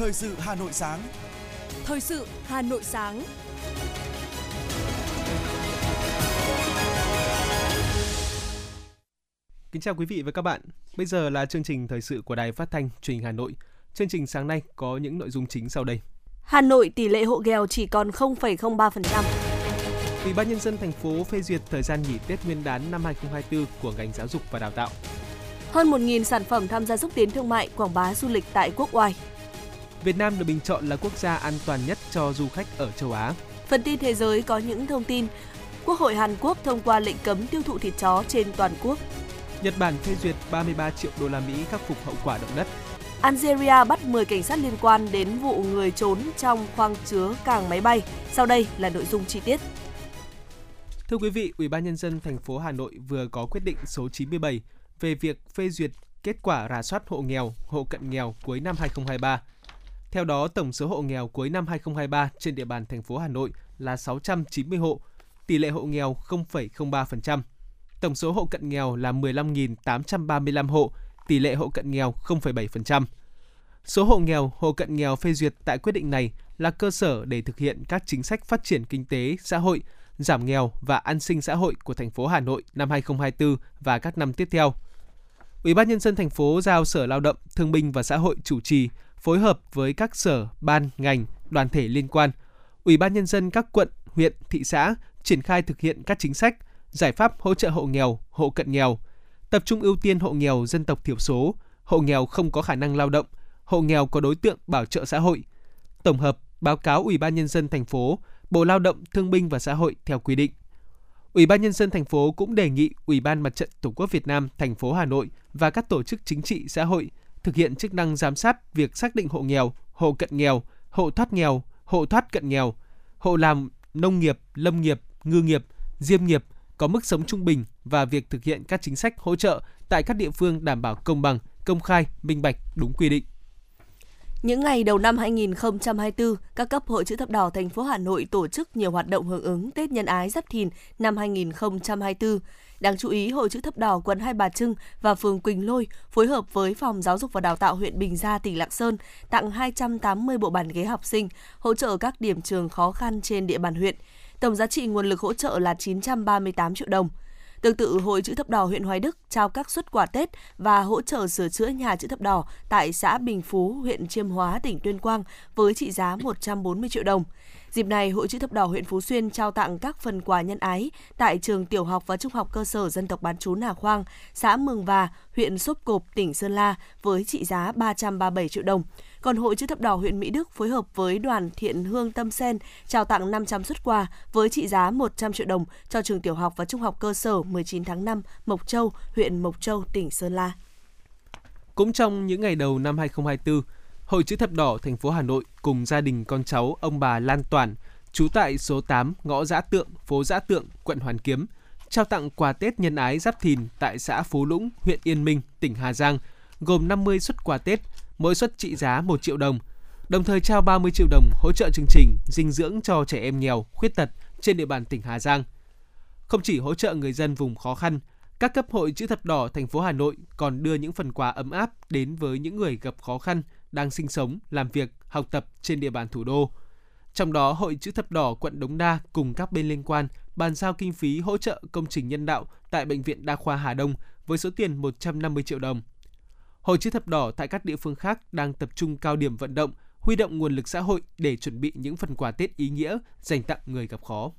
Thời sự Hà Nội sáng. Thời sự Hà Nội sáng. Kính chào quý vị và các bạn. Bây giờ là chương trình thời sự của Đài Phát thanh Truyền hình Hà Nội. Chương trình sáng nay có những nội dung chính sau đây. Hà Nội tỷ lệ hộ nghèo chỉ còn 0,03%. Ủy ban nhân dân thành phố phê duyệt thời gian nghỉ Tết Nguyên đán năm 2024 của ngành giáo dục và đào tạo. Hơn 1.000 sản phẩm tham gia xúc tiến thương mại quảng bá du lịch tại quốc oai. Việt Nam được bình chọn là quốc gia an toàn nhất cho du khách ở châu Á. Phần tin thế giới có những thông tin. Quốc hội Hàn Quốc thông qua lệnh cấm tiêu thụ thịt chó trên toàn quốc. Nhật Bản phê duyệt 33 triệu đô la Mỹ khắc phục hậu quả động đất. Algeria bắt 10 cảnh sát liên quan đến vụ người trốn trong khoang chứa càng máy bay. Sau đây là nội dung chi tiết. Thưa quý vị, Ủy ban nhân dân thành phố Hà Nội vừa có quyết định số 97 về việc phê duyệt kết quả rà soát hộ nghèo, hộ cận nghèo cuối năm 2023. Theo đó, tổng số hộ nghèo cuối năm 2023 trên địa bàn thành phố Hà Nội là 690 hộ, tỷ lệ hộ nghèo 0,03%. Tổng số hộ cận nghèo là 15.835 hộ, tỷ lệ hộ cận nghèo 0,7%. Số hộ nghèo, hộ cận nghèo phê duyệt tại quyết định này là cơ sở để thực hiện các chính sách phát triển kinh tế, xã hội, giảm nghèo và an sinh xã hội của thành phố Hà Nội năm 2024 và các năm tiếp theo. Ủy ban nhân dân thành phố giao Sở Lao động, Thương binh và Xã hội chủ trì phối hợp với các sở, ban, ngành, đoàn thể liên quan, Ủy ban nhân dân các quận, huyện, thị xã triển khai thực hiện các chính sách, giải pháp hỗ trợ hộ nghèo, hộ cận nghèo, tập trung ưu tiên hộ nghèo dân tộc thiểu số, hộ nghèo không có khả năng lao động, hộ nghèo có đối tượng bảo trợ xã hội. Tổng hợp báo cáo Ủy ban nhân dân thành phố, Bộ Lao động, Thương binh và Xã hội theo quy định. Ủy ban nhân dân thành phố cũng đề nghị Ủy ban Mặt trận Tổ quốc Việt Nam thành phố Hà Nội và các tổ chức chính trị xã hội thực hiện chức năng giám sát việc xác định hộ nghèo, hộ cận nghèo, hộ thoát nghèo, hộ thoát cận nghèo, hộ làm nông nghiệp, lâm nghiệp, ngư nghiệp, diêm nghiệp có mức sống trung bình và việc thực hiện các chính sách hỗ trợ tại các địa phương đảm bảo công bằng, công khai, minh bạch, đúng quy định. Những ngày đầu năm 2024, các cấp Hội chữ thập đỏ thành phố Hà Nội tổ chức nhiều hoạt động hưởng ứng Tết Nhân ái Giáp Thìn năm 2024. Đáng chú ý, Hội chữ thập đỏ quận Hai Bà Trưng và phường Quỳnh Lôi phối hợp với Phòng Giáo dục và Đào tạo huyện Bình Gia, tỉnh Lạng Sơn tặng 280 bộ bàn ghế học sinh, hỗ trợ các điểm trường khó khăn trên địa bàn huyện. Tổng giá trị nguồn lực hỗ trợ là 938 triệu đồng. Tương tự, Hội chữ thập đỏ huyện Hoài Đức trao các xuất quà Tết và hỗ trợ sửa chữa nhà chữ thập đỏ tại xã Bình Phú, huyện Chiêm Hóa, tỉnh Tuyên Quang với trị giá 140 triệu đồng. Dịp này, Hội chữ thập đỏ huyện Phú Xuyên trao tặng các phần quà nhân ái tại trường tiểu học và trung học cơ sở dân tộc bán trú Nà Khoang, xã Mường Và, huyện Sốp Cộp, tỉnh Sơn La với trị giá 337 triệu đồng. Còn Hội chữ thập đỏ huyện Mỹ Đức phối hợp với đoàn Thiện Hương Tâm Sen trao tặng 500 xuất quà với trị giá 100 triệu đồng cho trường tiểu học và trung học cơ sở 19 tháng 5 Mộc Châu, huyện Mộc Châu, tỉnh Sơn La. Cũng trong những ngày đầu năm 2024, Hội chữ thập đỏ thành phố Hà Nội cùng gia đình con cháu ông bà Lan Toàn, trú tại số 8 ngõ Giã Tượng, phố Giã Tượng, quận Hoàn Kiếm, trao tặng quà Tết nhân ái Giáp Thìn tại xã Phú Lũng, huyện Yên Minh, tỉnh Hà Giang, gồm 50 xuất quà Tết, mỗi suất trị giá 1 triệu đồng. Đồng thời trao 30 triệu đồng hỗ trợ chương trình dinh dưỡng cho trẻ em nghèo, khuyết tật trên địa bàn tỉnh Hà Giang. Không chỉ hỗ trợ người dân vùng khó khăn, các cấp hội chữ thập đỏ thành phố Hà Nội còn đưa những phần quà ấm áp đến với những người gặp khó khăn đang sinh sống, làm việc, học tập trên địa bàn thủ đô. Trong đó, Hội chữ thập đỏ quận Đống Đa cùng các bên liên quan bàn giao kinh phí hỗ trợ công trình nhân đạo tại bệnh viện Đa khoa Hà Đông với số tiền 150 triệu đồng. Hội chữ thập đỏ tại các địa phương khác đang tập trung cao điểm vận động, huy động nguồn lực xã hội để chuẩn bị những phần quà Tết ý nghĩa dành tặng người gặp khó.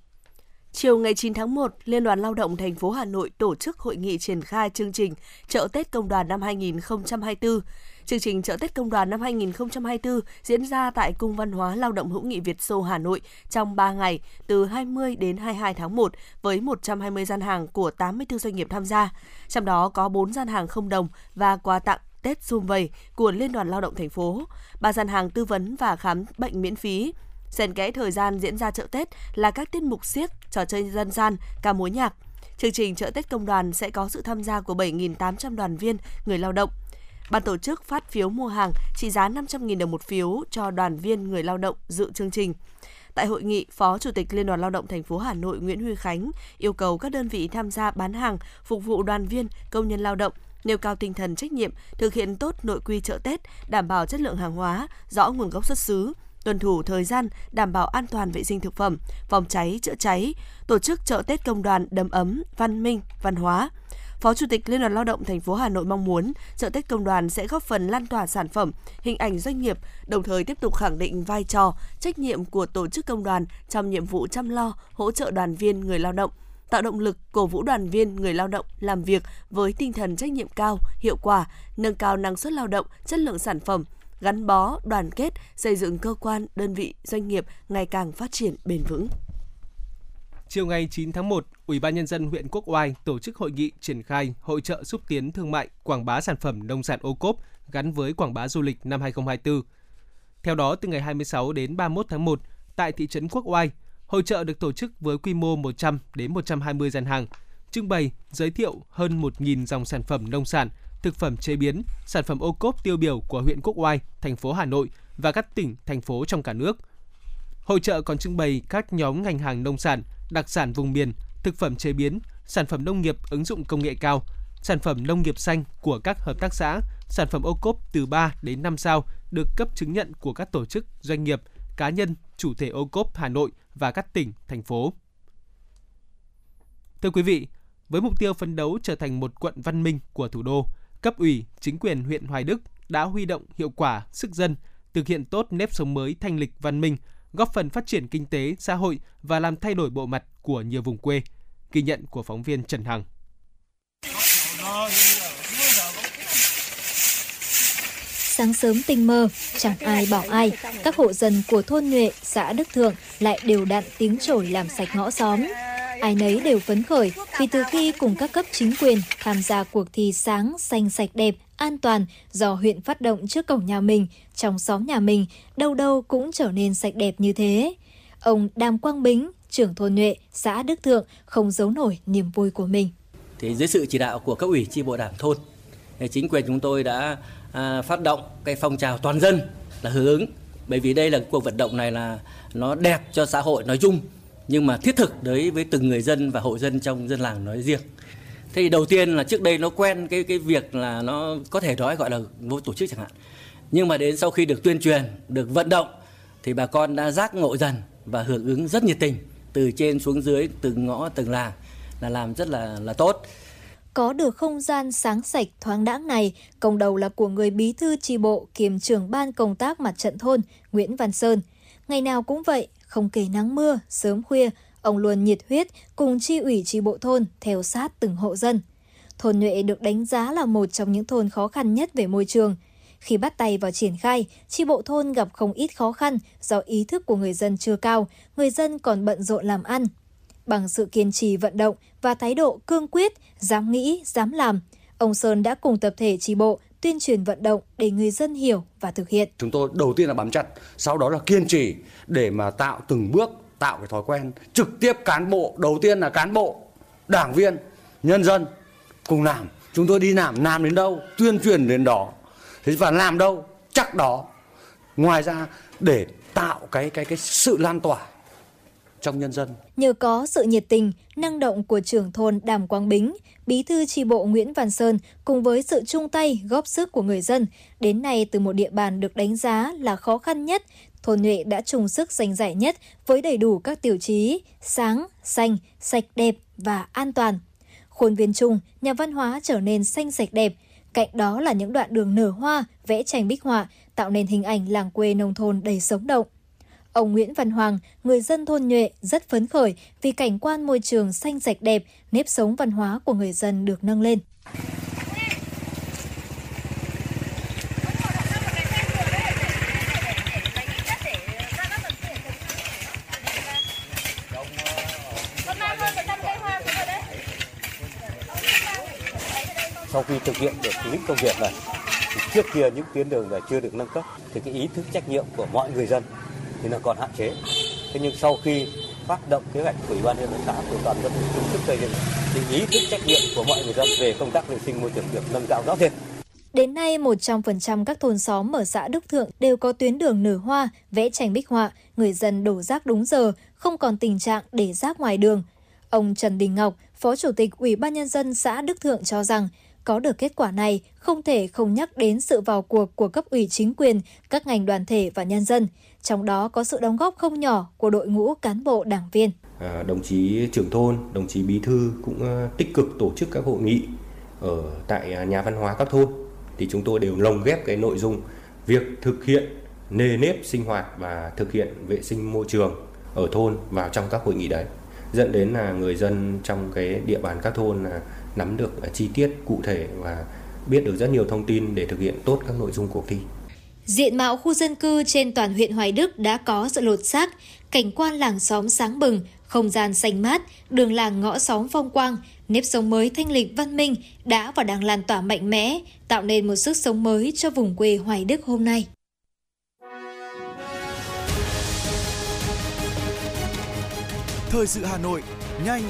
Chiều ngày 9 tháng 1, Liên đoàn Lao động thành phố Hà Nội tổ chức hội nghị triển khai chương trình Chợ Tết Công đoàn năm 2024. Chương trình Chợ Tết Công đoàn năm 2024 diễn ra tại Cung Văn hóa Lao động hữu nghị Việt Xô Hà Nội trong 3 ngày từ 20 đến 22 tháng 1 với 120 gian hàng của 84 doanh nghiệp tham gia. Trong đó có 4 gian hàng không đồng và quà tặng Tết xung vầy của Liên đoàn Lao động thành phố, ba gian hàng tư vấn và khám bệnh miễn phí. Xen kẽ thời gian diễn ra chợ Tết là các tiết mục siếc, trò chơi dân gian, ca múa nhạc. Chương trình chợ Tết công đoàn sẽ có sự tham gia của 7.800 đoàn viên, người lao động. Ban tổ chức phát phiếu mua hàng trị giá 500.000 đồng một phiếu cho đoàn viên người lao động dự chương trình. Tại hội nghị, Phó Chủ tịch Liên đoàn Lao động thành phố Hà Nội Nguyễn Huy Khánh yêu cầu các đơn vị tham gia bán hàng phục vụ đoàn viên, công nhân lao động nêu cao tinh thần trách nhiệm, thực hiện tốt nội quy chợ Tết, đảm bảo chất lượng hàng hóa, rõ nguồn gốc xuất xứ, tuân thủ thời gian, đảm bảo an toàn vệ sinh thực phẩm, phòng cháy, chữa cháy, tổ chức chợ Tết công đoàn đầm ấm, văn minh, văn hóa. Phó Chủ tịch Liên đoàn Lao động thành phố Hà Nội mong muốn chợ Tết công đoàn sẽ góp phần lan tỏa sản phẩm, hình ảnh doanh nghiệp, đồng thời tiếp tục khẳng định vai trò, trách nhiệm của tổ chức công đoàn trong nhiệm vụ chăm lo, hỗ trợ đoàn viên người lao động, tạo động lực cổ vũ đoàn viên người lao động làm việc với tinh thần trách nhiệm cao, hiệu quả, nâng cao năng suất lao động, chất lượng sản phẩm, gắn bó, đoàn kết, xây dựng cơ quan, đơn vị, doanh nghiệp ngày càng phát triển bền vững. Chiều ngày 9 tháng 1, Ủy ban nhân dân huyện Quốc Oai tổ chức hội nghị triển khai hội trợ xúc tiến thương mại quảng bá sản phẩm nông sản ô cốp gắn với quảng bá du lịch năm 2024. Theo đó, từ ngày 26 đến 31 tháng 1, tại thị trấn Quốc Oai, hội trợ được tổ chức với quy mô 100 đến 120 gian hàng, trưng bày, giới thiệu hơn 1.000 dòng sản phẩm nông sản, thực phẩm chế biến, sản phẩm ô cốp tiêu biểu của huyện Quốc Oai, thành phố Hà Nội và các tỉnh, thành phố trong cả nước. Hội trợ còn trưng bày các nhóm ngành hàng nông sản, đặc sản vùng miền, thực phẩm chế biến, sản phẩm nông nghiệp ứng dụng công nghệ cao, sản phẩm nông nghiệp xanh của các hợp tác xã, sản phẩm ô cốp từ 3 đến 5 sao được cấp chứng nhận của các tổ chức, doanh nghiệp, cá nhân, chủ thể ô cốp Hà Nội và các tỉnh, thành phố. Thưa quý vị, với mục tiêu phấn đấu trở thành một quận văn minh của thủ đô, cấp ủy, chính quyền huyện Hoài Đức đã huy động hiệu quả sức dân, thực hiện tốt nếp sống mới thanh lịch văn minh, góp phần phát triển kinh tế, xã hội và làm thay đổi bộ mặt của nhiều vùng quê. Ghi nhận của phóng viên Trần Hằng. Sáng sớm tinh mơ, chẳng ai bảo ai, các hộ dân của thôn Nhuệ, xã Đức Thượng lại đều đặn tiếng chổi làm sạch ngõ xóm. Ai nấy đều phấn khởi vì từ khi cùng các cấp chính quyền tham gia cuộc thi sáng, xanh sạch đẹp, an toàn do huyện phát động trước cổng nhà mình, trong xóm nhà mình, đâu đâu cũng trở nên sạch đẹp như thế. Ông Đàm Quang Bính, trưởng thôn Nhuệ, xã Đức Thượng không giấu nổi niềm vui của mình. Thì dưới sự chỉ đạo của cấp ủy chi bộ đảng thôn, chính quyền chúng tôi đã à, phát động cái phong trào toàn dân là hưởng ứng bởi vì đây là cuộc vận động này là nó đẹp cho xã hội nói chung nhưng mà thiết thực đối với từng người dân và hộ dân trong dân làng nói riêng. Thế thì đầu tiên là trước đây nó quen cái cái việc là nó có thể nói gọi là vô tổ chức chẳng hạn. Nhưng mà đến sau khi được tuyên truyền, được vận động thì bà con đã giác ngộ dần và hưởng ứng rất nhiệt tình từ trên xuống dưới từng ngõ từng làng là làm rất là là tốt. Có được không gian sáng sạch thoáng đãng này, công đầu là của người bí thư tri bộ kiêm trưởng ban công tác mặt trận thôn Nguyễn Văn Sơn. Ngày nào cũng vậy, không kể nắng mưa, sớm khuya, ông luôn nhiệt huyết cùng chi ủy tri bộ thôn theo sát từng hộ dân. Thôn Nhuệ được đánh giá là một trong những thôn khó khăn nhất về môi trường. Khi bắt tay vào triển khai, chi bộ thôn gặp không ít khó khăn do ý thức của người dân chưa cao, người dân còn bận rộn làm ăn. Bằng sự kiên trì vận động và thái độ cương quyết, dám nghĩ, dám làm, ông Sơn đã cùng tập thể chi bộ tuyên truyền vận động để người dân hiểu và thực hiện. Chúng tôi đầu tiên là bám chặt, sau đó là kiên trì để mà tạo từng bước, tạo cái thói quen trực tiếp cán bộ, đầu tiên là cán bộ, đảng viên, nhân dân cùng làm. Chúng tôi đi làm, làm đến đâu, tuyên truyền đến đó. Thế và làm đâu, chắc đó. Ngoài ra để tạo cái cái cái sự lan tỏa trong nhân dân. Nhờ có sự nhiệt tình, năng động của trưởng thôn Đàm Quang Bính, bí thư tri bộ Nguyễn Văn Sơn cùng với sự chung tay góp sức của người dân, đến nay từ một địa bàn được đánh giá là khó khăn nhất, thôn Nhuệ đã chung sức giành giải nhất với đầy đủ các tiêu chí sáng, xanh, sạch đẹp và an toàn. Khuôn viên chung, nhà văn hóa trở nên xanh sạch đẹp, cạnh đó là những đoạn đường nở hoa, vẽ tranh bích họa, tạo nên hình ảnh làng quê nông thôn đầy sống động. Ông Nguyễn Văn Hoàng, người dân thôn Nhuệ rất phấn khởi vì cảnh quan môi trường xanh sạch đẹp, nếp sống văn hóa của người dân được nâng lên. Sau khi thực hiện được những công việc này, thì trước kia những tuyến đường này chưa được nâng cấp, thì cái ý thức trách nhiệm của mọi người dân thì nó còn hạn chế. Thế nhưng sau khi phát động kế hoạch của ủy ban nhân dân xã của toàn dân chung sức xây dựng thì ý thức trách nhiệm của mọi người dân về công tác vệ sinh môi trường được nâng cao rõ rệt. Đến nay, 100% các thôn xóm ở xã Đức Thượng đều có tuyến đường nở hoa, vẽ tranh bích họa, người dân đổ rác đúng giờ, không còn tình trạng để rác ngoài đường. Ông Trần Đình Ngọc, Phó Chủ tịch Ủy ban Nhân dân xã Đức Thượng cho rằng, có được kết quả này, không thể không nhắc đến sự vào cuộc của cấp ủy chính quyền, các ngành đoàn thể và nhân dân. Trong đó có sự đóng góp không nhỏ của đội ngũ cán bộ đảng viên. À, đồng chí trưởng thôn, đồng chí bí thư cũng à, tích cực tổ chức các hội nghị ở tại à, nhà văn hóa các thôn. Thì chúng tôi đều lồng ghép cái nội dung việc thực hiện nề nếp sinh hoạt và thực hiện vệ sinh môi trường ở thôn vào trong các hội nghị đấy dẫn đến là người dân trong cái địa bàn các thôn là nắm được chi tiết cụ thể và biết được rất nhiều thông tin để thực hiện tốt các nội dung cuộc thi. Diện mạo khu dân cư trên toàn huyện Hoài Đức đã có sự lột xác, cảnh quan làng xóm sáng bừng, không gian xanh mát, đường làng ngõ xóm phong quang, nếp sống mới thanh lịch văn minh đã và đang lan tỏa mạnh mẽ, tạo nên một sức sống mới cho vùng quê Hoài Đức hôm nay. Thời sự Hà Nội, nhanh,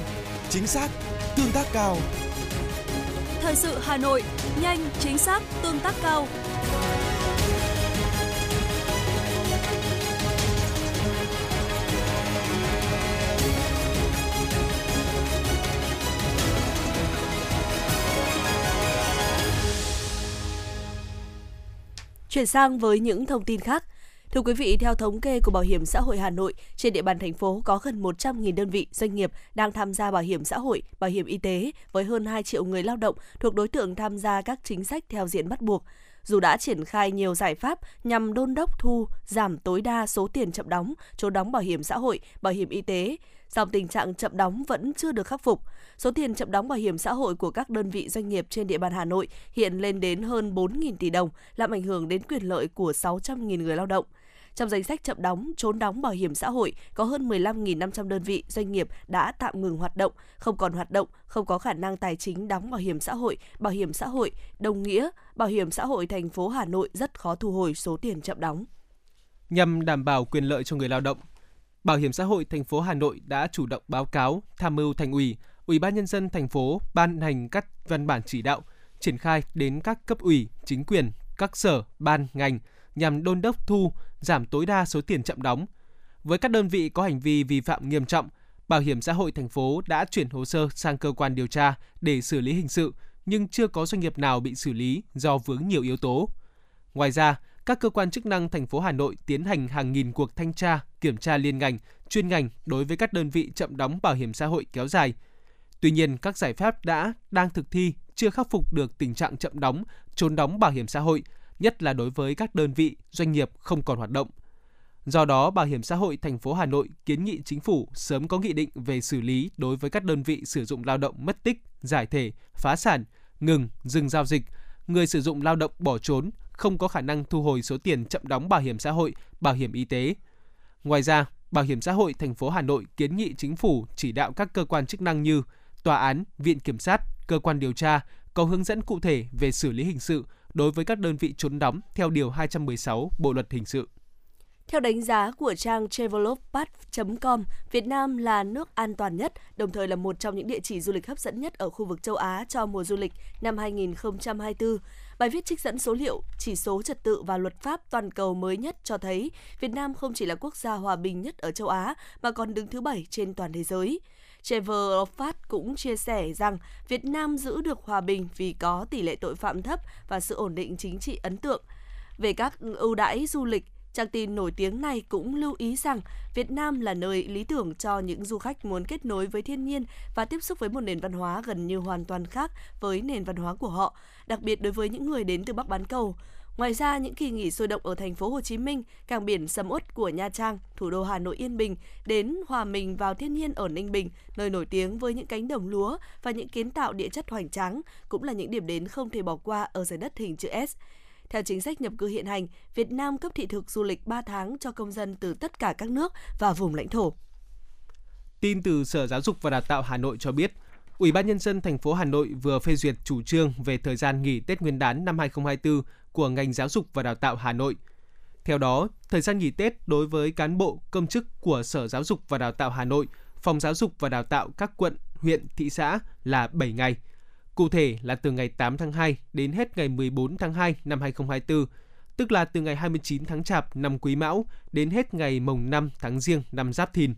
chính xác, tương tác cao. Thời sự Hà Nội, nhanh, chính xác, tương tác cao. Chuyển sang với những thông tin khác. Thưa quý vị, theo thống kê của Bảo hiểm xã hội Hà Nội, trên địa bàn thành phố có gần 100.000 đơn vị doanh nghiệp đang tham gia bảo hiểm xã hội, bảo hiểm y tế với hơn 2 triệu người lao động thuộc đối tượng tham gia các chính sách theo diện bắt buộc. Dù đã triển khai nhiều giải pháp nhằm đôn đốc thu, giảm tối đa số tiền chậm đóng, trốn đóng bảo hiểm xã hội, bảo hiểm y tế, song tình trạng chậm đóng vẫn chưa được khắc phục. Số tiền chậm đóng bảo hiểm xã hội của các đơn vị doanh nghiệp trên địa bàn Hà Nội hiện lên đến hơn 4.000 tỷ đồng, làm ảnh hưởng đến quyền lợi của 600.000 người lao động. Trong danh sách chậm đóng, trốn đóng bảo hiểm xã hội có hơn 15.500 đơn vị doanh nghiệp đã tạm ngừng hoạt động, không còn hoạt động, không có khả năng tài chính đóng bảo hiểm xã hội, bảo hiểm xã hội, đồng nghĩa bảo hiểm xã hội thành phố Hà Nội rất khó thu hồi số tiền chậm đóng. Nhằm đảm bảo quyền lợi cho người lao động, Bảo hiểm xã hội thành phố Hà Nội đã chủ động báo cáo, tham mưu thành ủy, Ủy ban nhân dân thành phố ban hành các văn bản chỉ đạo triển khai đến các cấp ủy, chính quyền, các sở, ban, ngành nhằm đôn đốc thu, giảm tối đa số tiền chậm đóng. Với các đơn vị có hành vi vi phạm nghiêm trọng, Bảo hiểm xã hội thành phố đã chuyển hồ sơ sang cơ quan điều tra để xử lý hình sự, nhưng chưa có doanh nghiệp nào bị xử lý do vướng nhiều yếu tố. Ngoài ra, các cơ quan chức năng thành phố Hà Nội tiến hành hàng nghìn cuộc thanh tra, kiểm tra liên ngành, chuyên ngành đối với các đơn vị chậm đóng bảo hiểm xã hội kéo dài. Tuy nhiên, các giải pháp đã đang thực thi chưa khắc phục được tình trạng chậm đóng, trốn đóng bảo hiểm xã hội, nhất là đối với các đơn vị, doanh nghiệp không còn hoạt động. Do đó, Bảo hiểm xã hội thành phố Hà Nội kiến nghị chính phủ sớm có nghị định về xử lý đối với các đơn vị sử dụng lao động mất tích, giải thể, phá sản, ngừng, dừng giao dịch, người sử dụng lao động bỏ trốn, không có khả năng thu hồi số tiền chậm đóng bảo hiểm xã hội, bảo hiểm y tế. Ngoài ra, Bảo hiểm xã hội thành phố Hà Nội kiến nghị chính phủ chỉ đạo các cơ quan chức năng như tòa án, viện kiểm sát, cơ quan điều tra có hướng dẫn cụ thể về xử lý hình sự đối với các đơn vị trốn đóng theo Điều 216 Bộ Luật Hình sự. Theo đánh giá của trang traveloppath.com, Việt Nam là nước an toàn nhất, đồng thời là một trong những địa chỉ du lịch hấp dẫn nhất ở khu vực châu Á cho mùa du lịch năm 2024. Bài viết trích dẫn số liệu, chỉ số trật tự và luật pháp toàn cầu mới nhất cho thấy Việt Nam không chỉ là quốc gia hòa bình nhất ở châu Á mà còn đứng thứ bảy trên toàn thế giới. Trevor Offat cũng chia sẻ rằng Việt Nam giữ được hòa bình vì có tỷ lệ tội phạm thấp và sự ổn định chính trị ấn tượng. Về các ưu đãi du lịch, Trang tin nổi tiếng này cũng lưu ý rằng Việt Nam là nơi lý tưởng cho những du khách muốn kết nối với thiên nhiên và tiếp xúc với một nền văn hóa gần như hoàn toàn khác với nền văn hóa của họ, đặc biệt đối với những người đến từ Bắc bán cầu. Ngoài ra, những kỳ nghỉ sôi động ở thành phố Hồ Chí Minh, cảng biển sầm uất của Nha Trang, thủ đô Hà Nội yên bình, đến hòa mình vào thiên nhiên ở Ninh Bình, nơi nổi tiếng với những cánh đồng lúa và những kiến tạo địa chất hoành tráng, cũng là những điểm đến không thể bỏ qua ở giải đất hình chữ S. Theo chính sách nhập cư hiện hành, Việt Nam cấp thị thực du lịch 3 tháng cho công dân từ tất cả các nước và vùng lãnh thổ. Tin từ Sở Giáo dục và Đào tạo Hà Nội cho biết, Ủy ban nhân dân thành phố Hà Nội vừa phê duyệt chủ trương về thời gian nghỉ Tết Nguyên đán năm 2024 của ngành giáo dục và đào tạo Hà Nội. Theo đó, thời gian nghỉ Tết đối với cán bộ, công chức của Sở Giáo dục và Đào tạo Hà Nội, Phòng Giáo dục và Đào tạo các quận, huyện, thị xã là 7 ngày – Cụ thể là từ ngày 8 tháng 2 đến hết ngày 14 tháng 2 năm 2024, tức là từ ngày 29 tháng Chạp năm Quý Mão đến hết ngày mồng 5 tháng Giêng năm Giáp Thìn.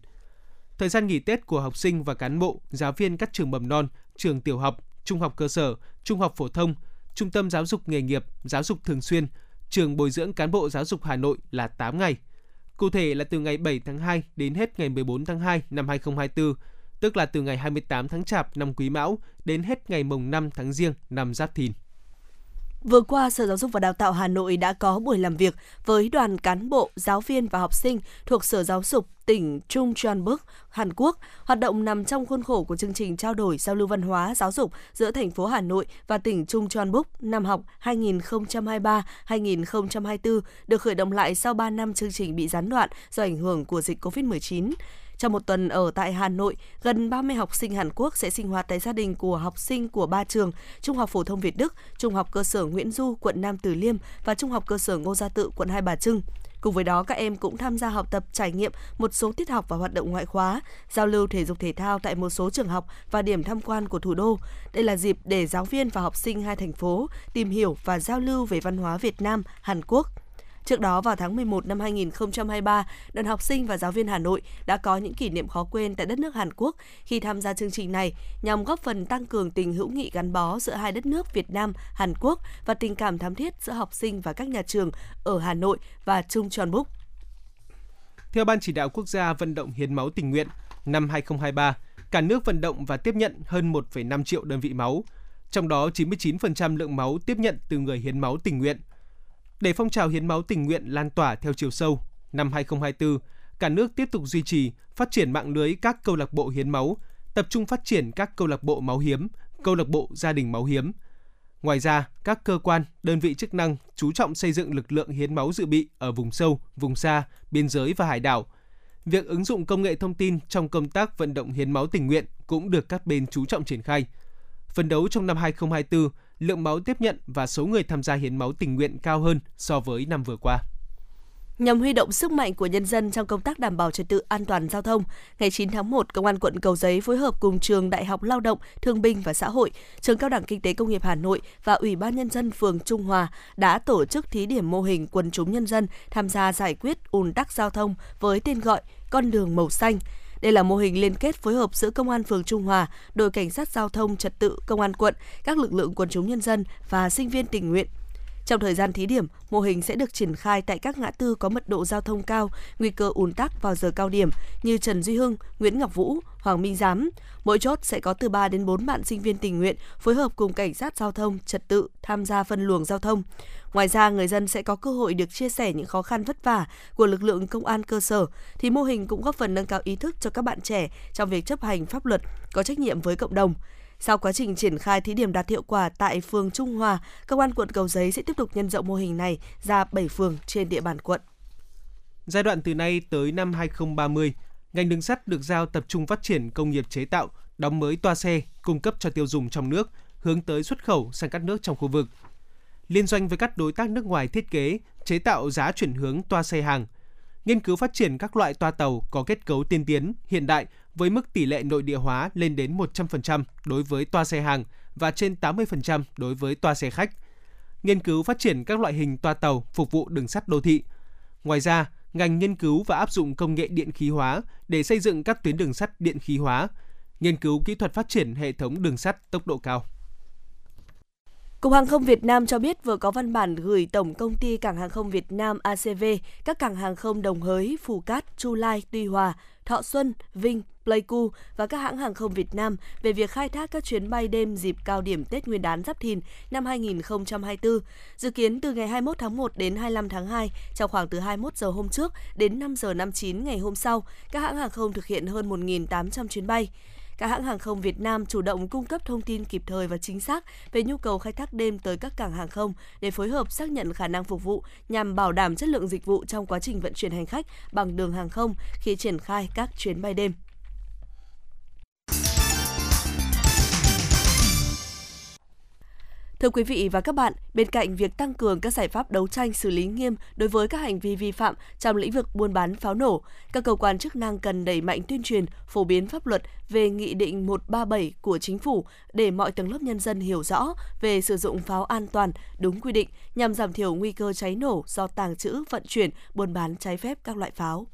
Thời gian nghỉ Tết của học sinh và cán bộ, giáo viên các trường mầm non, trường tiểu học, trung học cơ sở, trung học phổ thông, trung tâm giáo dục nghề nghiệp, giáo dục thường xuyên, trường bồi dưỡng cán bộ giáo dục Hà Nội là 8 ngày. Cụ thể là từ ngày 7 tháng 2 đến hết ngày 14 tháng 2 năm 2024, tức là từ ngày 28 tháng Chạp năm Quý Mão đến hết ngày mùng 5 tháng Giêng năm Giáp Thìn. Vừa qua, Sở Giáo dục và Đào tạo Hà Nội đã có buổi làm việc với đoàn cán bộ, giáo viên và học sinh thuộc Sở Giáo dục tỉnh Trung Jeonbuk, Hàn Quốc. Hoạt động nằm trong khuôn khổ của chương trình trao đổi giao lưu văn hóa giáo dục giữa thành phố Hà Nội và tỉnh Trung Jeonbuk năm học 2023-2024 được khởi động lại sau 3 năm chương trình bị gián đoạn do ảnh hưởng của dịch COVID-19. Trong một tuần ở tại Hà Nội, gần 30 học sinh Hàn Quốc sẽ sinh hoạt tại gia đình của học sinh của ba trường, Trung học phổ thông Việt Đức, Trung học cơ sở Nguyễn Du, quận Nam Từ Liêm và Trung học cơ sở Ngô Gia Tự, quận Hai Bà Trưng. Cùng với đó, các em cũng tham gia học tập trải nghiệm một số tiết học và hoạt động ngoại khóa, giao lưu thể dục thể thao tại một số trường học và điểm tham quan của thủ đô. Đây là dịp để giáo viên và học sinh hai thành phố tìm hiểu và giao lưu về văn hóa Việt Nam, Hàn Quốc – Trước đó vào tháng 11 năm 2023, đoàn học sinh và giáo viên Hà Nội đã có những kỷ niệm khó quên tại đất nước Hàn Quốc khi tham gia chương trình này nhằm góp phần tăng cường tình hữu nghị gắn bó giữa hai đất nước Việt Nam, Hàn Quốc và tình cảm thắm thiết giữa học sinh và các nhà trường ở Hà Nội và Trung Tròn Búc. Theo Ban chỉ đạo quốc gia vận động hiến máu tình nguyện, năm 2023, cả nước vận động và tiếp nhận hơn 1,5 triệu đơn vị máu, trong đó 99% lượng máu tiếp nhận từ người hiến máu tình nguyện – để phong trào hiến máu tình nguyện lan tỏa theo chiều sâu, năm 2024, cả nước tiếp tục duy trì, phát triển mạng lưới các câu lạc bộ hiến máu, tập trung phát triển các câu lạc bộ máu hiếm, câu lạc bộ gia đình máu hiếm. Ngoài ra, các cơ quan, đơn vị chức năng chú trọng xây dựng lực lượng hiến máu dự bị ở vùng sâu, vùng xa, biên giới và hải đảo. Việc ứng dụng công nghệ thông tin trong công tác vận động hiến máu tình nguyện cũng được các bên chú trọng triển khai. Phấn đấu trong năm 2024, lượng máu tiếp nhận và số người tham gia hiến máu tình nguyện cao hơn so với năm vừa qua. Nhằm huy động sức mạnh của nhân dân trong công tác đảm bảo trật tự an toàn giao thông, ngày 9 tháng 1, Công an quận Cầu Giấy phối hợp cùng Trường Đại học Lao động, Thương binh và Xã hội, Trường Cao đẳng Kinh tế Công nghiệp Hà Nội và Ủy ban Nhân dân phường Trung Hòa đã tổ chức thí điểm mô hình quần chúng nhân dân tham gia giải quyết ùn tắc giao thông với tên gọi Con đường màu xanh – đây là mô hình liên kết phối hợp giữa Công an phường Trung Hòa, đội cảnh sát giao thông trật tự Công an quận, các lực lượng quần chúng nhân dân và sinh viên tình nguyện. Trong thời gian thí điểm, mô hình sẽ được triển khai tại các ngã tư có mật độ giao thông cao, nguy cơ ùn tắc vào giờ cao điểm như Trần Duy Hưng, Nguyễn Ngọc Vũ, Hoàng Minh Giám. Mỗi chốt sẽ có từ 3 đến 4 bạn sinh viên tình nguyện phối hợp cùng cảnh sát giao thông, trật tự tham gia phân luồng giao thông. Ngoài ra, người dân sẽ có cơ hội được chia sẻ những khó khăn vất vả của lực lượng công an cơ sở, thì mô hình cũng góp phần nâng cao ý thức cho các bạn trẻ trong việc chấp hành pháp luật, có trách nhiệm với cộng đồng. Sau quá trình triển khai thí điểm đạt hiệu quả tại phường Trung Hòa, Công an quận Cầu Giấy sẽ tiếp tục nhân rộng mô hình này ra 7 phường trên địa bàn quận. Giai đoạn từ nay tới năm 2030, ngành đường sắt được giao tập trung phát triển công nghiệp chế tạo, đóng mới toa xe, cung cấp cho tiêu dùng trong nước, hướng tới xuất khẩu sang các nước trong khu vực. Liên doanh với các đối tác nước ngoài thiết kế, chế tạo giá chuyển hướng toa xe hàng, nghiên cứu phát triển các loại toa tàu có kết cấu tiên tiến, hiện đại với mức tỷ lệ nội địa hóa lên đến 100% đối với toa xe hàng và trên 80% đối với toa xe khách. Nghiên cứu phát triển các loại hình toa tàu phục vụ đường sắt đô thị. Ngoài ra, ngành nghiên cứu và áp dụng công nghệ điện khí hóa để xây dựng các tuyến đường sắt điện khí hóa, nghiên cứu kỹ thuật phát triển hệ thống đường sắt tốc độ cao. Cục Hàng không Việt Nam cho biết vừa có văn bản gửi Tổng Công ty Cảng Hàng không Việt Nam ACV, các cảng hàng không Đồng Hới, Phù Cát, Chu Lai, Tuy Hòa, Thọ Xuân, Vinh, Pleiku và các hãng hàng không Việt Nam về việc khai thác các chuyến bay đêm dịp cao điểm Tết Nguyên đán Giáp Thìn năm 2024. Dự kiến từ ngày 21 tháng 1 đến 25 tháng 2, trong khoảng từ 21 giờ hôm trước đến 5 giờ 59 ngày hôm sau, các hãng hàng không thực hiện hơn 1.800 chuyến bay các hãng hàng không Việt Nam chủ động cung cấp thông tin kịp thời và chính xác về nhu cầu khai thác đêm tới các cảng hàng không để phối hợp xác nhận khả năng phục vụ nhằm bảo đảm chất lượng dịch vụ trong quá trình vận chuyển hành khách bằng đường hàng không khi triển khai các chuyến bay đêm. Thưa quý vị và các bạn, bên cạnh việc tăng cường các giải pháp đấu tranh xử lý nghiêm đối với các hành vi vi phạm trong lĩnh vực buôn bán pháo nổ, các cơ quan chức năng cần đẩy mạnh tuyên truyền, phổ biến pháp luật về Nghị định 137 của Chính phủ để mọi tầng lớp nhân dân hiểu rõ về sử dụng pháo an toàn, đúng quy định nhằm giảm thiểu nguy cơ cháy nổ do tàng trữ, vận chuyển, buôn bán trái phép các loại pháo.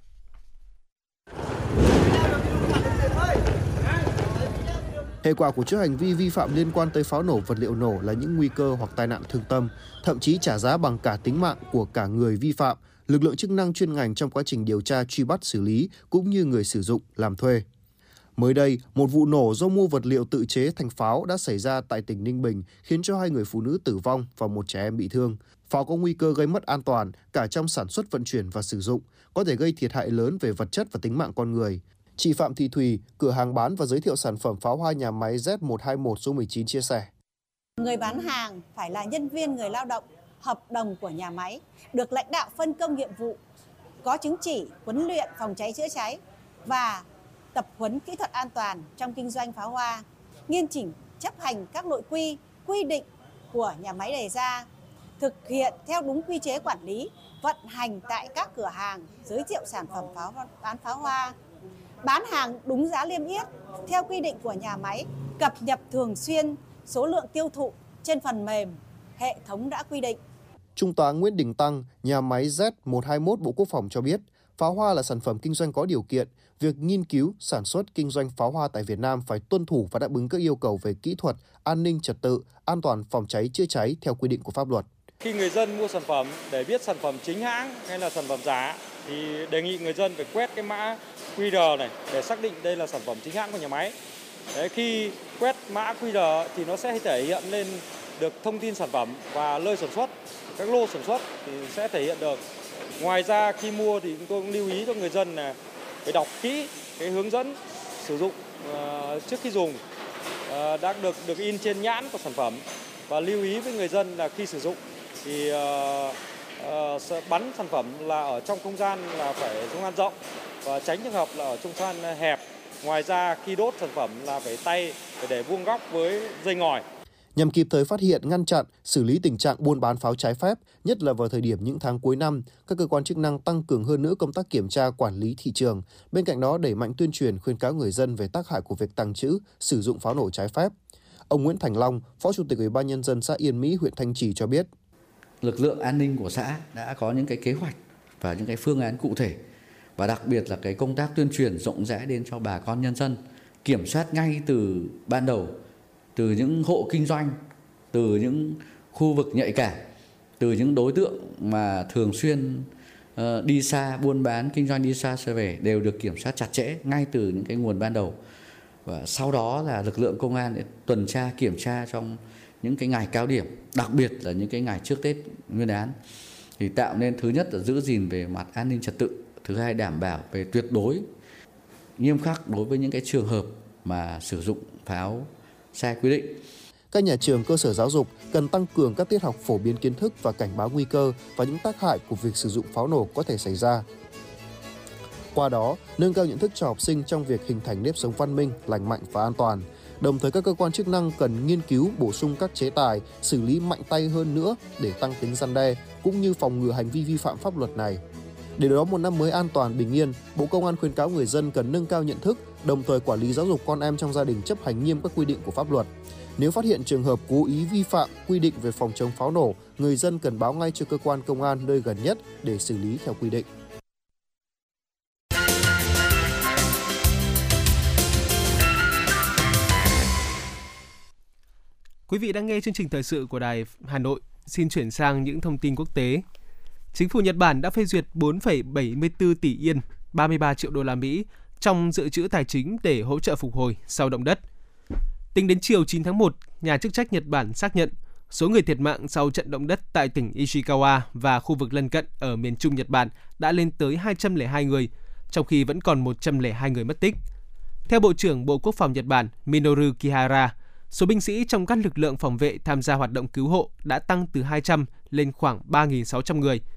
Hệ quả của những hành vi vi phạm liên quan tới pháo nổ vật liệu nổ là những nguy cơ hoặc tai nạn thương tâm, thậm chí trả giá bằng cả tính mạng của cả người vi phạm, lực lượng chức năng chuyên ngành trong quá trình điều tra truy bắt xử lý cũng như người sử dụng làm thuê. Mới đây, một vụ nổ do mua vật liệu tự chế thành pháo đã xảy ra tại tỉnh Ninh Bình khiến cho hai người phụ nữ tử vong và một trẻ em bị thương. Pháo có nguy cơ gây mất an toàn cả trong sản xuất vận chuyển và sử dụng, có thể gây thiệt hại lớn về vật chất và tính mạng con người. Chị Phạm Thị Thùy, cửa hàng bán và giới thiệu sản phẩm pháo hoa nhà máy Z121 số 19 chia sẻ. Người bán hàng phải là nhân viên người lao động, hợp đồng của nhà máy, được lãnh đạo phân công nhiệm vụ, có chứng chỉ huấn luyện phòng cháy chữa cháy và tập huấn kỹ thuật an toàn trong kinh doanh pháo hoa, nghiêm chỉnh chấp hành các nội quy, quy định của nhà máy đề ra, thực hiện theo đúng quy chế quản lý, vận hành tại các cửa hàng, giới thiệu sản phẩm pháo bán pháo hoa, bán hàng đúng giá liêm yết theo quy định của nhà máy, cập nhật thường xuyên số lượng tiêu thụ trên phần mềm hệ thống đã quy định. Trung tá Nguyễn Đình Tăng, nhà máy Z121 Bộ Quốc phòng cho biết, pháo hoa là sản phẩm kinh doanh có điều kiện, việc nghiên cứu, sản xuất, kinh doanh pháo hoa tại Việt Nam phải tuân thủ và đáp ứng các yêu cầu về kỹ thuật, an ninh trật tự, an toàn phòng cháy chữa cháy theo quy định của pháp luật. Khi người dân mua sản phẩm để biết sản phẩm chính hãng hay là sản phẩm giả thì đề nghị người dân phải quét cái mã QR này để xác định đây là sản phẩm chính hãng của nhà máy. Đấy, khi quét mã QR thì nó sẽ thể hiện lên được thông tin sản phẩm và nơi sản xuất, các lô sản xuất thì sẽ thể hiện được. Ngoài ra khi mua thì chúng tôi cũng lưu ý cho người dân là phải đọc kỹ cái hướng dẫn sử dụng uh, trước khi dùng uh, đã được được in trên nhãn của sản phẩm và lưu ý với người dân là khi sử dụng thì uh, uh, bắn sản phẩm là ở trong không gian là phải không gian rộng và tránh trường hợp là ở trung không gian hẹp. Ngoài ra khi đốt sản phẩm là phải tay phải để vuông góc với dây ngòi nhằm kịp thời phát hiện, ngăn chặn, xử lý tình trạng buôn bán pháo trái phép, nhất là vào thời điểm những tháng cuối năm, các cơ quan chức năng tăng cường hơn nữa công tác kiểm tra quản lý thị trường. Bên cạnh đó đẩy mạnh tuyên truyền khuyên cáo người dân về tác hại của việc tăng trữ, sử dụng pháo nổ trái phép. Ông Nguyễn Thành Long, Phó Chủ tịch Ủy ban nhân dân xã Yên Mỹ, huyện Thanh Trì cho biết, lực lượng an ninh của xã đã có những cái kế hoạch và những cái phương án cụ thể. Và đặc biệt là cái công tác tuyên truyền rộng rãi đến cho bà con nhân dân, kiểm soát ngay từ ban đầu, từ những hộ kinh doanh, từ những khu vực nhạy cảm, từ những đối tượng mà thường xuyên ờ, đi xa, buôn bán, kinh doanh đi xa trở về đều được kiểm soát chặt chẽ ngay từ những cái nguồn ban đầu. Và sau đó là lực lượng công an để tuần tra, kiểm tra trong những cái ngày cao điểm đặc biệt là những cái ngày trước tết nguyên đán thì tạo nên thứ nhất là giữ gìn về mặt an ninh trật tự thứ hai đảm bảo về tuyệt đối nghiêm khắc đối với những cái trường hợp mà sử dụng pháo sai quy định. Các nhà trường cơ sở giáo dục cần tăng cường các tiết học phổ biến kiến thức và cảnh báo nguy cơ và những tác hại của việc sử dụng pháo nổ có thể xảy ra. Qua đó, nâng cao nhận thức cho học sinh trong việc hình thành nếp sống văn minh, lành mạnh và an toàn. Đồng thời các cơ quan chức năng cần nghiên cứu bổ sung các chế tài, xử lý mạnh tay hơn nữa để tăng tính răn đe cũng như phòng ngừa hành vi vi phạm pháp luật này. Để đón một năm mới an toàn bình yên, Bộ Công an khuyến cáo người dân cần nâng cao nhận thức, đồng thời quản lý giáo dục con em trong gia đình chấp hành nghiêm các quy định của pháp luật. Nếu phát hiện trường hợp cố ý vi phạm quy định về phòng chống pháo nổ, người dân cần báo ngay cho cơ quan công an nơi gần nhất để xử lý theo quy định. Quý vị đang nghe chương trình thời sự của Đài Hà Nội. Xin chuyển sang những thông tin quốc tế. Chính phủ Nhật Bản đã phê duyệt 4,74 tỷ yên, 33 triệu đô la Mỹ trong dự trữ tài chính để hỗ trợ phục hồi sau động đất. Tính đến chiều 9 tháng 1, nhà chức trách Nhật Bản xác nhận số người thiệt mạng sau trận động đất tại tỉnh Ishikawa và khu vực lân cận ở miền Trung Nhật Bản đã lên tới 202 người, trong khi vẫn còn 102 người mất tích. Theo Bộ trưởng Bộ Quốc phòng Nhật Bản Minoru Kihara, số binh sĩ trong các lực lượng phòng vệ tham gia hoạt động cứu hộ đã tăng từ 200 lên khoảng 3.600 người –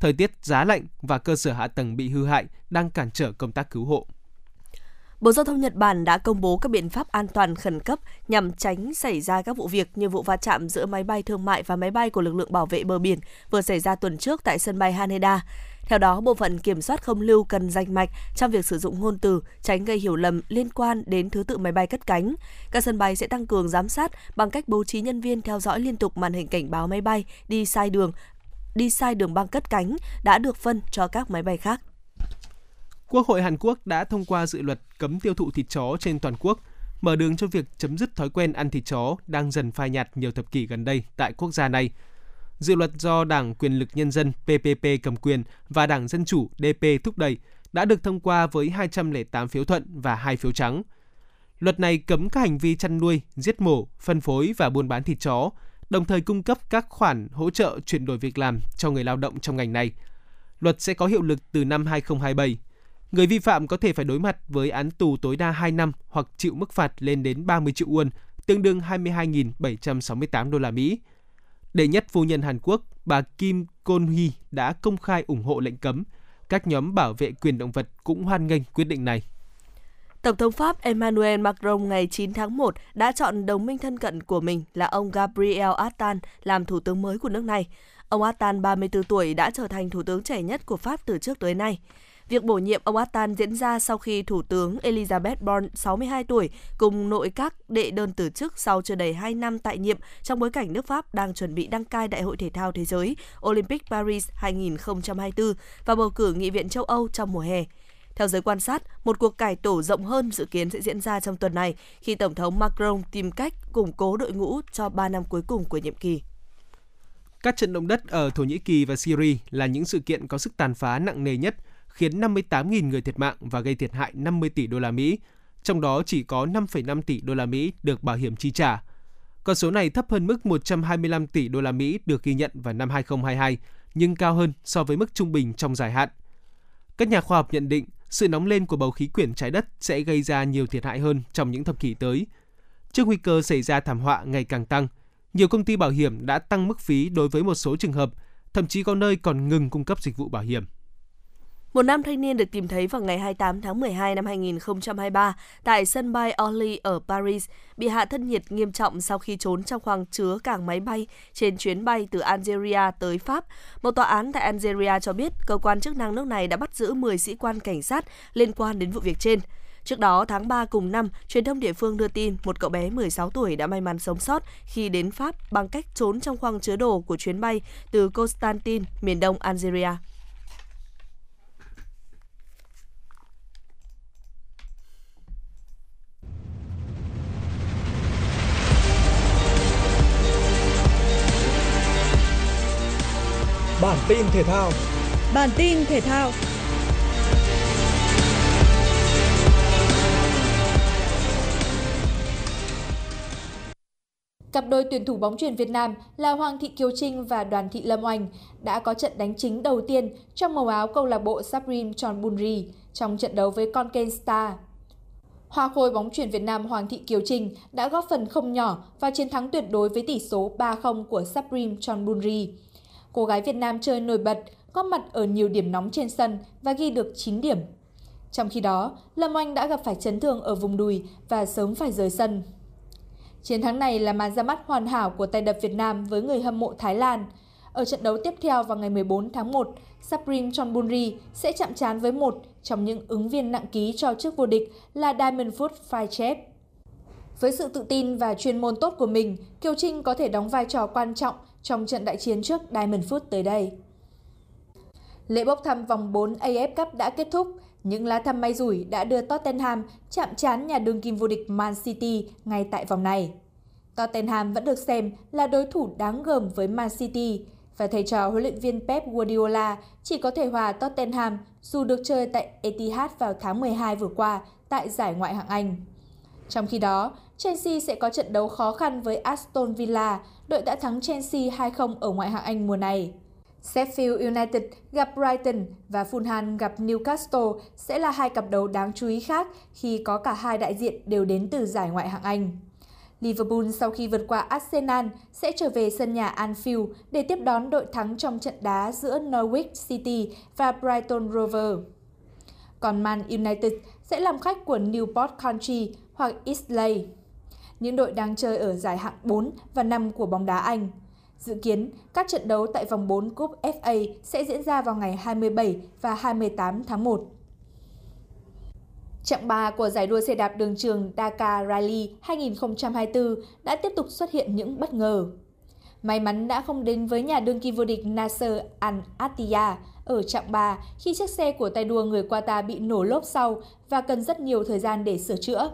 thời tiết giá lạnh và cơ sở hạ tầng bị hư hại đang cản trở công tác cứu hộ. Bộ Giao thông Nhật Bản đã công bố các biện pháp an toàn khẩn cấp nhằm tránh xảy ra các vụ việc như vụ va chạm giữa máy bay thương mại và máy bay của lực lượng bảo vệ bờ biển vừa xảy ra tuần trước tại sân bay Haneda. Theo đó, bộ phận kiểm soát không lưu cần rành mạch trong việc sử dụng ngôn từ, tránh gây hiểu lầm liên quan đến thứ tự máy bay cất cánh. Các sân bay sẽ tăng cường giám sát bằng cách bố trí nhân viên theo dõi liên tục màn hình cảnh báo máy bay đi sai đường đi sai đường băng cất cánh đã được phân cho các máy bay khác. Quốc hội Hàn Quốc đã thông qua dự luật cấm tiêu thụ thịt chó trên toàn quốc. mở đường cho việc chấm dứt thói quen ăn thịt chó đang dần phai nhạt nhiều thập kỷ gần đây tại quốc gia này. Dự luật do Đảng Quyền lực Nhân dân PPP cầm quyền và Đảng Dân Chủ DP thúc đẩy đã được thông qua với 208 phiếu thuận và 2 phiếu trắng. Luật này cấm các hành vi chăn nuôi, giết mổ, phân phối và buôn bán thịt chó, đồng thời cung cấp các khoản hỗ trợ chuyển đổi việc làm cho người lao động trong ngành này. Luật sẽ có hiệu lực từ năm 2027. Người vi phạm có thể phải đối mặt với án tù tối đa 2 năm hoặc chịu mức phạt lên đến 30 triệu won, tương đương 22.768 đô la Mỹ. Đệ nhất phu nhân Hàn Quốc, bà Kim Kon Hee đã công khai ủng hộ lệnh cấm. Các nhóm bảo vệ quyền động vật cũng hoan nghênh quyết định này. Tổng thống Pháp Emmanuel Macron ngày 9 tháng 1 đã chọn đồng minh thân cận của mình là ông Gabriel Attal làm thủ tướng mới của nước này. Ông Attal, 34 tuổi, đã trở thành thủ tướng trẻ nhất của Pháp từ trước tới nay. Việc bổ nhiệm ông Attal diễn ra sau khi Thủ tướng Elizabeth Born, 62 tuổi, cùng nội các đệ đơn từ chức sau chưa đầy 2 năm tại nhiệm trong bối cảnh nước Pháp đang chuẩn bị đăng cai Đại hội Thể thao Thế giới Olympic Paris 2024 và bầu cử Nghị viện châu Âu trong mùa hè. Theo giới quan sát, một cuộc cải tổ rộng hơn dự kiến sẽ diễn ra trong tuần này khi Tổng thống Macron tìm cách củng cố đội ngũ cho 3 năm cuối cùng của nhiệm kỳ. Các trận động đất ở Thổ Nhĩ Kỳ và Syria là những sự kiện có sức tàn phá nặng nề nhất, khiến 58.000 người thiệt mạng và gây thiệt hại 50 tỷ đô la Mỹ, trong đó chỉ có 5,5 tỷ đô la Mỹ được bảo hiểm chi trả. Con số này thấp hơn mức 125 tỷ đô la Mỹ được ghi nhận vào năm 2022, nhưng cao hơn so với mức trung bình trong dài hạn. Các nhà khoa học nhận định sự nóng lên của bầu khí quyển trái đất sẽ gây ra nhiều thiệt hại hơn trong những thập kỷ tới. Trước nguy cơ xảy ra thảm họa ngày càng tăng, nhiều công ty bảo hiểm đã tăng mức phí đối với một số trường hợp, thậm chí có nơi còn ngừng cung cấp dịch vụ bảo hiểm. Một nam thanh niên được tìm thấy vào ngày 28 tháng 12 năm 2023 tại sân bay Orly ở Paris, bị hạ thân nhiệt nghiêm trọng sau khi trốn trong khoang chứa cảng máy bay trên chuyến bay từ Algeria tới Pháp. Một tòa án tại Algeria cho biết cơ quan chức năng nước này đã bắt giữ 10 sĩ quan cảnh sát liên quan đến vụ việc trên. Trước đó, tháng 3 cùng năm, truyền thông địa phương đưa tin một cậu bé 16 tuổi đã may mắn sống sót khi đến Pháp bằng cách trốn trong khoang chứa đồ của chuyến bay từ Constantine, miền đông Algeria. Bản tin thể thao. Bản tin thể thao. Cặp đôi tuyển thủ bóng chuyền Việt Nam là Hoàng Thị Kiều Trinh và Đoàn Thị Lâm Oanh đã có trận đánh chính đầu tiên trong màu áo câu lạc bộ Saprim Chonburi trong trận đấu với con Ken Star. Hoa khôi bóng chuyền Việt Nam Hoàng Thị Kiều Trinh đã góp phần không nhỏ vào chiến thắng tuyệt đối với tỷ số 3-0 của Saprim Chonburi cô gái Việt Nam chơi nổi bật, góp mặt ở nhiều điểm nóng trên sân và ghi được 9 điểm. Trong khi đó, Lâm Oanh đã gặp phải chấn thương ở vùng đùi và sớm phải rời sân. Chiến thắng này là màn ra mắt hoàn hảo của tay đập Việt Nam với người hâm mộ Thái Lan. Ở trận đấu tiếp theo vào ngày 14 tháng 1, Saprim Chonburi sẽ chạm trán với một trong những ứng viên nặng ký cho chức vô địch là Diamond Foot Fichep. Với sự tự tin và chuyên môn tốt của mình, Kiều Trinh có thể đóng vai trò quan trọng trong trận đại chiến trước Diamond Foot tới đây. Lễ bốc thăm vòng 4 AF Cup đã kết thúc, những lá thăm may rủi đã đưa Tottenham chạm trán nhà đương kim vô địch Man City ngay tại vòng này. Tottenham vẫn được xem là đối thủ đáng gờm với Man City và thầy trò huấn luyện viên Pep Guardiola chỉ có thể hòa Tottenham dù được chơi tại Etihad vào tháng 12 vừa qua tại giải ngoại hạng Anh. Trong khi đó, Chelsea sẽ có trận đấu khó khăn với Aston Villa, đội đã thắng Chelsea 2-0 ở ngoại hạng Anh mùa này. Sheffield United gặp Brighton và Fulham gặp Newcastle sẽ là hai cặp đấu đáng chú ý khác khi có cả hai đại diện đều đến từ giải ngoại hạng Anh. Liverpool sau khi vượt qua Arsenal sẽ trở về sân nhà Anfield để tiếp đón đội thắng trong trận đá giữa Norwich City và Brighton Rover. Còn Man United sẽ làm khách của Newport County hoặc Islay những đội đang chơi ở giải hạng 4 và 5 của bóng đá Anh. Dự kiến, các trận đấu tại vòng 4 Cúp FA sẽ diễn ra vào ngày 27 và 28 tháng 1. Trạng 3 của giải đua xe đạp đường trường Dakar Rally 2024 đã tiếp tục xuất hiện những bất ngờ. May mắn đã không đến với nhà đương kim vô địch Nasser Al-Attiyah ở trạng 3 khi chiếc xe của tay đua người Qatar bị nổ lốp sau và cần rất nhiều thời gian để sửa chữa.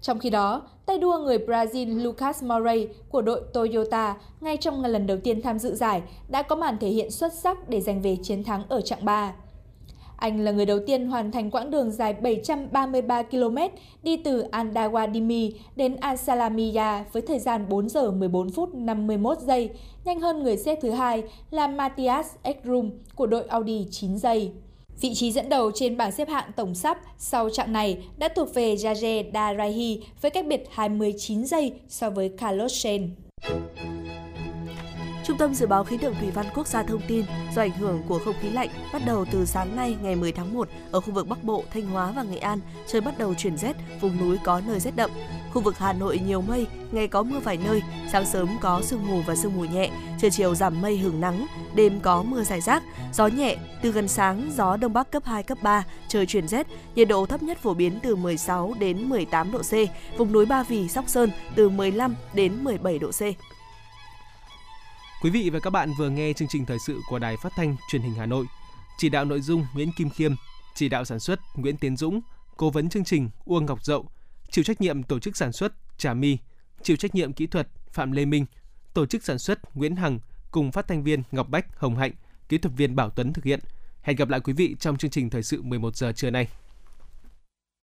Trong khi đó, tay đua người Brazil Lucas Moura của đội Toyota ngay trong lần đầu tiên tham dự giải đã có màn thể hiện xuất sắc để giành về chiến thắng ở chặng 3. Anh là người đầu tiên hoàn thành quãng đường dài 733 km đi từ Andawadimi đến Ansalamiya với thời gian 4 giờ 14 phút 51 giây, nhanh hơn người xếp thứ hai là Matthias Ekrum của đội Audi 9 giây. Vị trí dẫn đầu trên bảng xếp hạng tổng sắp sau trạng này đã thuộc về Jaje Darahi với cách biệt 29 giây so với Carlos Sainz. Trung tâm Dự báo Khí tượng Thủy văn Quốc gia thông tin, do ảnh hưởng của không khí lạnh, bắt đầu từ sáng nay ngày 10 tháng 1, ở khu vực Bắc Bộ, Thanh Hóa và Nghệ An, trời bắt đầu chuyển rét, vùng núi có nơi rét đậm. Khu vực Hà Nội nhiều mây, ngày có mưa vài nơi, sáng sớm có sương mù và sương mù nhẹ, trưa chiều giảm mây hưởng nắng, đêm có mưa rải rác, gió nhẹ, từ gần sáng gió đông bắc cấp 2 cấp 3, trời chuyển rét, nhiệt độ thấp nhất phổ biến từ 16 đến 18 độ C, vùng núi Ba Vì, Sóc Sơn từ 15 đến 17 độ C. Quý vị và các bạn vừa nghe chương trình thời sự của Đài Phát thanh Truyền hình Hà Nội. Chỉ đạo nội dung Nguyễn Kim Khiêm, chỉ đạo sản xuất Nguyễn Tiến Dũng, cố vấn chương trình Uông Ngọc Dậu, chịu trách nhiệm tổ chức sản xuất Trà My, chịu trách nhiệm kỹ thuật Phạm Lê Minh, tổ chức sản xuất Nguyễn Hằng cùng phát thanh viên Ngọc Bách, Hồng Hạnh, kỹ thuật viên Bảo Tuấn thực hiện. Hẹn gặp lại quý vị trong chương trình thời sự 11 giờ trưa nay.